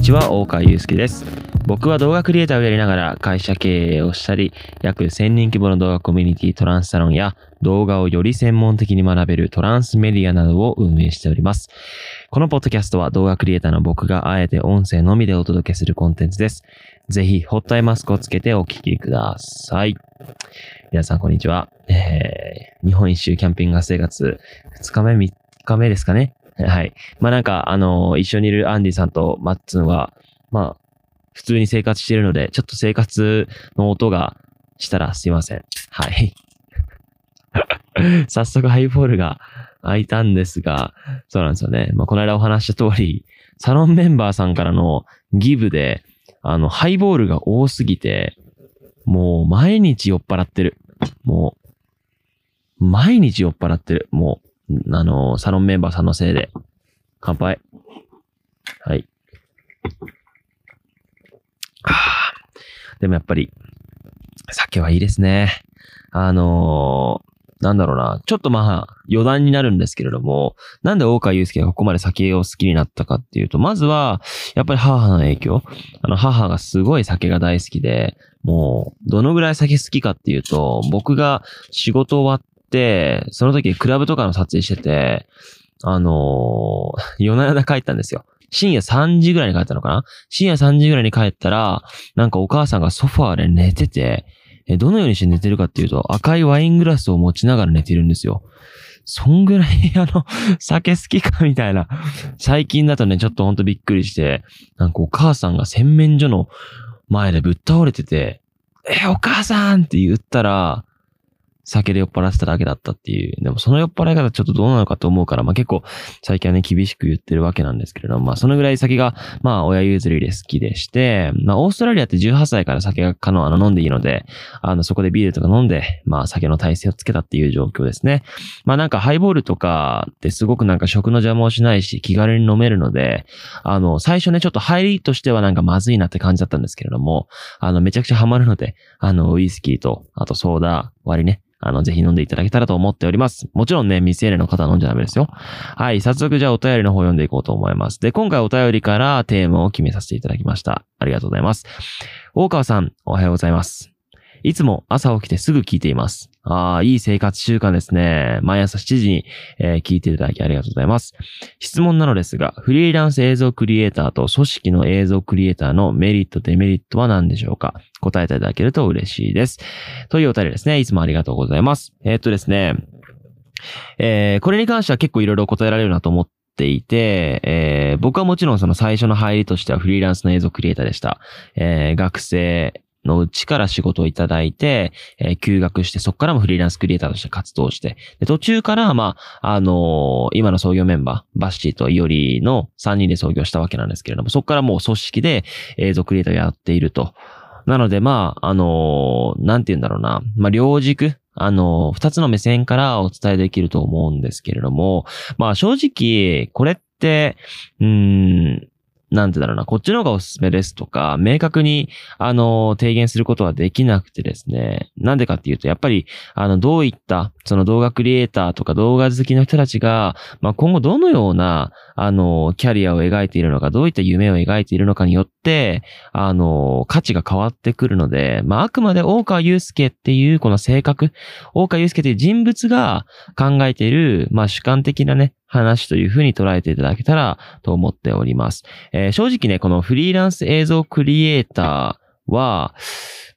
にちは、大川祐介です。僕は動画クリエイターをやりながら会社経営をしたり、約1000人規模の動画コミュニティトランスサロンや動画をより専門的に学べるトランスメディアなどを運営しております。このポッドキャストは動画クリエイターの僕があえて音声のみでお届けするコンテンツです。ぜひ、ホットアイマスクをつけてお聞きください。皆さん、こんにちは。えー、日本一周キャンピング生活、2日目、3日目ですかね。はい。まあなんか、あの一緒にいるアンディさんとマッツンは、まあ、普通に生活しているので、ちょっと生活の音がしたらすいません。はい。早速ハイボールが開いたんですが、そうなんですよね。まあ、この間お話した通り、サロンメンバーさんからのギブで、あの、ハイボールが多すぎて、もう毎日酔っ払ってる。もう、毎日酔っ払ってる。もう、あの、サロンメンバーさんのせいで。乾杯。はい。はあでもやっぱり、酒はいいですね。あのーなんだろうな。ちょっとまあ、余談になるんですけれども、なんで大川祐介がここまで酒を好きになったかっていうと、まずは、やっぱり母の影響。あの、母がすごい酒が大好きで、もう、どのぐらい酒好きかっていうと、僕が仕事終わって、その時クラブとかの撮影してて、あのー 夜な夜な帰ったんですよ。深夜3時ぐらいに帰ったのかな？深夜3時ぐらいに帰ったら、なんかお母さんがソファーで寝てて、えどのようにして寝てるかっていうと、赤いワイングラスを持ちながら寝てるんですよ。そんぐらい、あの、酒好きかみたいな。最近だとね、ちょっとほんとびっくりして、なんかお母さんが洗面所の前でぶっ倒れてて、え、お母さんって言ったら、酒で酔っ払ってただけだったっていう。でもその酔っ払い方ちょっとどうなのかと思うから、まあ結構最近はね、厳しく言ってるわけなんですけれども、まあそのぐらい酒が、まあ親譲りで好きでして、まあオーストラリアって18歳から酒が可能、あの飲んでいいので、あのそこでビールとか飲んで、まあ酒の体制をつけたっていう状況ですね。まあなんかハイボールとかってすごくなんか食の邪魔をしないし気軽に飲めるので、あの最初ねちょっと入りとしてはなんかまずいなって感じだったんですけれども、あのめちゃくちゃハマるので、あのウイスキーと、あとソーダ割りね、あの、ぜひ飲んでいただけたらと思っております。もちろんね、未成年の方は飲んじゃダメですよ。はい、早速じゃあお便りの方読んでいこうと思います。で、今回お便りからテーマを決めさせていただきました。ありがとうございます。大川さん、おはようございます。いつも朝起きてすぐ聞いています。ああ、いい生活習慣ですね。毎朝7時に、えー聞いていただきありがとうございます。質問なのですが、フリーランス映像クリエイターと組織の映像クリエイターのメリット、デメリットは何でしょうか？答えていただけると嬉しいです。というお便りですね。いつもありがとうございます。えーっとですね、えーこれに関しては結構いろいろ答えられるなと思っていて、えー僕はもちろんその最初の入りとしてはフリーランスの映像クリエイターでした。えー学生のうちから仕事をいただいて、えー休学して、そこからもフリーランスクリエイターとして活動して、で途中から、まあ、あのー今の創業メンバー、バッシーとイオリの3人で創業したわけなんですけれども、そこからもう組織で映像クリエイターをやっていると。なので、まあ、あのーなんて言うんだろうな。まあ、両軸、あのー二つの目線からお伝えできると思うんですけれども、まあ、正直、これって、うーん、なんてだろうな、こっちの方がおすすめですとか、明確に、あの、提言することはできなくてですね。なんでかっていうと、やっぱり、あの、どういった、その動画クリエイターとか動画好きの人たちが、まあ、今後どのような、あの、キャリアを描いているのか、どういった夢を描いているのかによって、あの、価値が変わってくるので、まあ、あくまで大川祐介っていうこの性格、大川祐介という人物が考えている、まあ、主観的なね、話というふうに捉えていただけたらと思っております。えー正直ね、このフリーランス映像クリエイターは、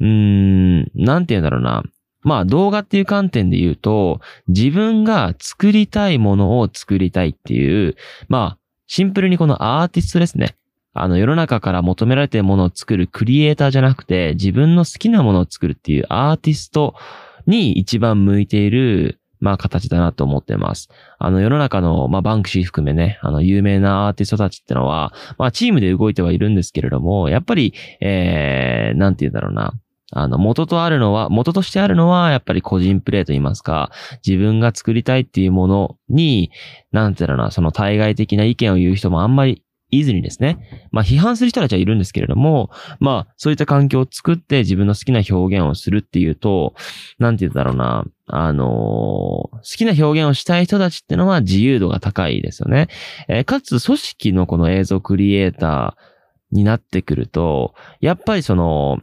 うーん、なんて言うんだろうな。まあ動画っていう観点で言うと、自分が作りたいものを作りたいっていう、まあシンプルにこのアーティストですね。あの世の中から求められているものを作るクリエイターじゃなくて、自分の好きなものを作るっていうアーティストに一番向いている、まあ形だなと思ってます。あの世の中の、まあバンクシー含めね、あの有名なアーティストたちってのは、まあチームで動いてはいるんですけれども、やっぱり、えー、なんて言うんだろうな。あの、元とあるのは、元としてあるのは、やっぱり個人プレイと言いますか、自分が作りたいっていうものに、なんて言うんだろうな、その対外的な意見を言う人もあんまりいずにですね、まあ批判する人たちはいるんですけれども、まあそういった環境を作って自分の好きな表現をするっていうと、なんて言うんだろうな、あのー好きな表現をしたい人たちってのは自由度が高いですよね。えーかつ組織のこの映像クリエイターになってくると、やっぱりその、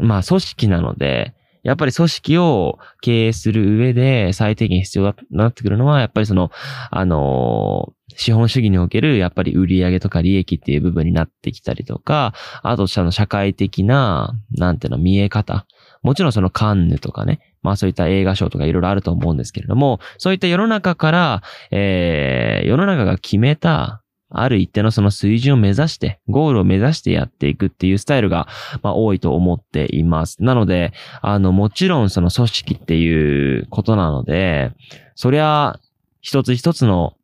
まあ組織なので、やっぱり組織を経営する上で最低限必要だなってくるのは、やっぱりその、あの資本主義におけるやっぱり売上とか利益っていう部分になってきたりとか、あとその社会的な、なんていうの、見え方。もちろんそのカンヌとかね、まあそういった映画賞とかいろいろあると思うんですけれども、そういった世の中から、えー、世の中が決めたある一定のその水準を目指して、ゴールを目指してやっていくっていうスタイルが、まあ、多いと思っています。なので、あの、もちろんその組織っていうことなので、そりゃ、一つ一つの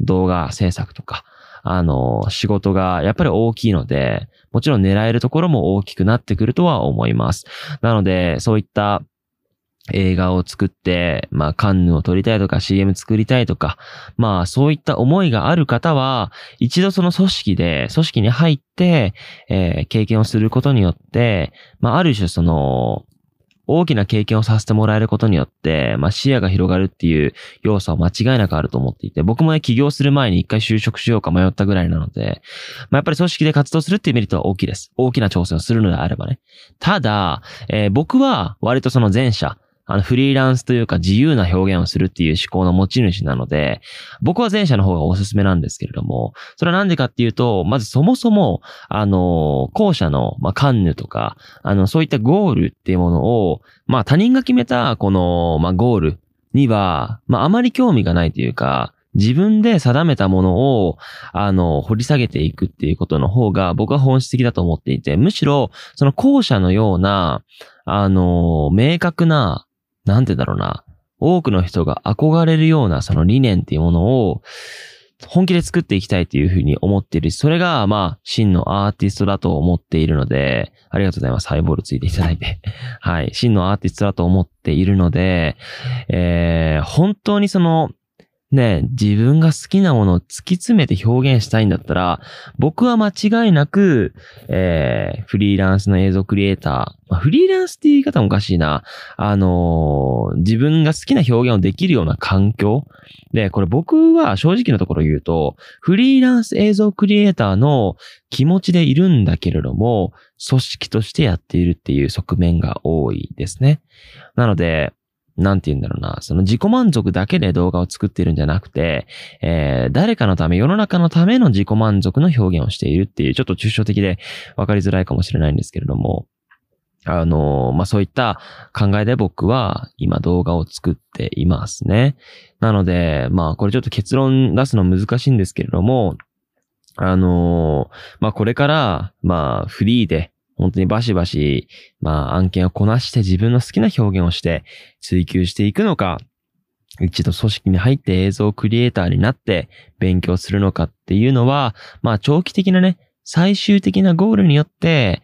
動画制作とか、あの、仕事がやっぱり大きいので、もちろん狙えるところも大きくなってくるとは思います。なので、そういった映画を作って、まあ、カンヌを撮りたいとか CM 作りたいとか、まあ、そういった思いがある方は、一度その組織で、組織に入って、えー、経験をすることによって、まあ、ある種その、大きな経験をさせてもらえることによって、まあ、視野が広がるっていう要素は間違いなくあると思っていて、僕もね、起業する前に一回就職しようか迷ったぐらいなので、まあ、やっぱり組織で活動するっていうメリットは大きいです。大きな挑戦をするのであればね。ただ、えー、僕は割とその前者、あの、フリーランスというか自由な表現をするっていう思考の持ち主なので、僕は前者の方がおすすめなんですけれども、それはなんでかっていうと、まずそもそも、あの、後者の、まあ、カンヌとか、あの、そういったゴールっていうものを、まあ、他人が決めた、この、まあ、ゴールには、まあ、あまり興味がないというか、自分で定めたものを、あの、掘り下げていくっていうことの方が僕は本質的だと思っていて、むしろ、その後者のような、あの、明確な、なんてだろうな、多くの人が憧れるようなその理念っていうものを、本気で作っていきたいというふうに思っているしそれが、まあ、真のアーティストだと思っているので、ありがとうございます。ハイボールついていただいて。はい。真のアーティストだと思っているので、えー、本当にその、ね、自分が好きなものを突き詰めて表現したいんだったら、僕は間違いなく、えー、フリーランスの映像クリエイター、まあ、フリーランスって言い方もおかしいな。あのー、自分が好きな表現をできるような環境。で、これ僕は正直なところ言うと、フリーランス映像クリエイターの気持ちでいるんだけれども、組織としてやっているっていう側面が多いですね。なので、なんて言うんだろうな、その自己満足だけで動画を作っているんじゃなくて、えー、誰かのため、世の中のための自己満足の表現をしているっていう、ちょっと抽象的で分かりづらいかもしれないんですけれども、あの、まあ、そういった考えで僕は今動画を作っていますね。なので、まあ、これちょっと結論出すの難しいんですけれども、あのまあ、これから、まあ、フリーで、本当にバシバシ、まあ案件をこなして自分の好きな表現をして追求していくのか、一度組織に入って映像クリエイターになって勉強するのかっていうのは、まあ長期的なね、最終的なゴールによって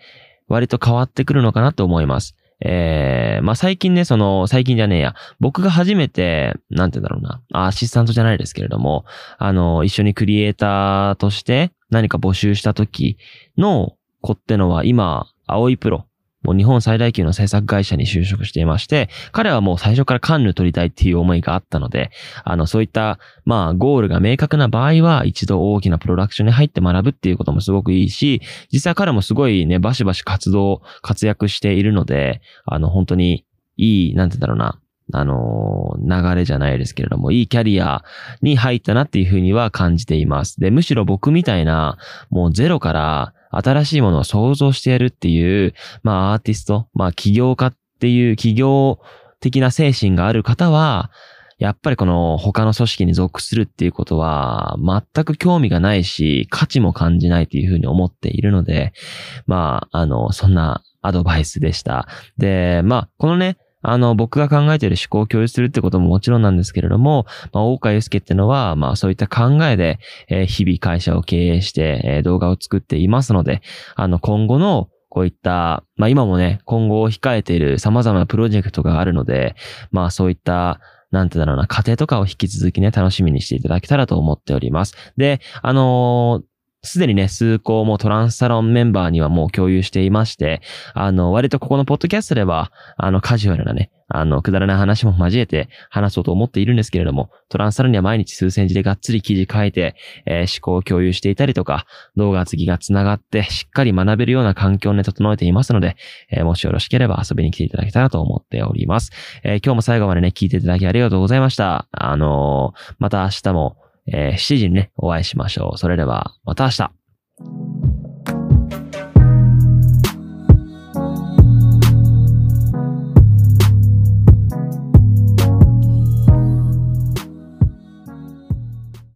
割と変わってくるのかなと思います。えー、まあ最近ね、その、最近じゃねえや、僕が初めて、なんて言うんだろうな、アシスタントじゃないですけれども、あの、一緒にクリエイターとして何か募集した時の、子ってのは今、青いプロ、もう日本最大級の制作会社に就職していまして、彼はもう最初からカンヌ取りたいっていう思いがあったので、あの、そういった、まあ、ゴールが明確な場合は、一度大きなプロダクションに入って学ぶっていうこともすごくいいし、実際彼もすごいね、バシバシ活動、活躍しているので、あの、本当にいい、なんてだろうな、あの流れじゃないですけれども、いいキャリアに入ったなっていうふうには感じています。で、むしろ僕みたいな、もうゼロから、新しいものを想像してやるっていう、まあアーティスト、まあ起業家っていう企業的な精神がある方は、やっぱりこの他の組織に属するっていうことは全く興味がないし価値も感じないというふうに思っているので、まあ、あの、そんなアドバイスでした。で、まあ、このね、あの、僕が考えている思考を共有するってことももちろんなんですけれども、まあ、大川祐介ってのは、まあ、そういった考えで、えー、日々会社を経営して、えー、動画を作っていますので、あの、今後の、こういった、まあ今もね、今後を控えている様々なプロジェクトがあるので、まあそういった、なんてだろうな、過程とかを引き続きね、楽しみにしていただけたらと思っております。で、あのーすでにね、数校もトランスサロンメンバーにはもう共有していまして、あの、割とここのポッドキャストでは、あの、カジュアルなね、あの、くだらない話も交えて話そうと思っているんですけれども、トランスサルには毎日数千字でがっつり記事書いて、えー、思考を共有していたりとか、動画次が繋がってしっかり学べるような環境をね、整えていますので、えー、もしよろしければ遊びに来ていただけたらと思っております。えー、今日も最後までね、聞いていただきありがとうございました。あのまた明日も、え7時にね、お会いしましょう。それでは、また明日。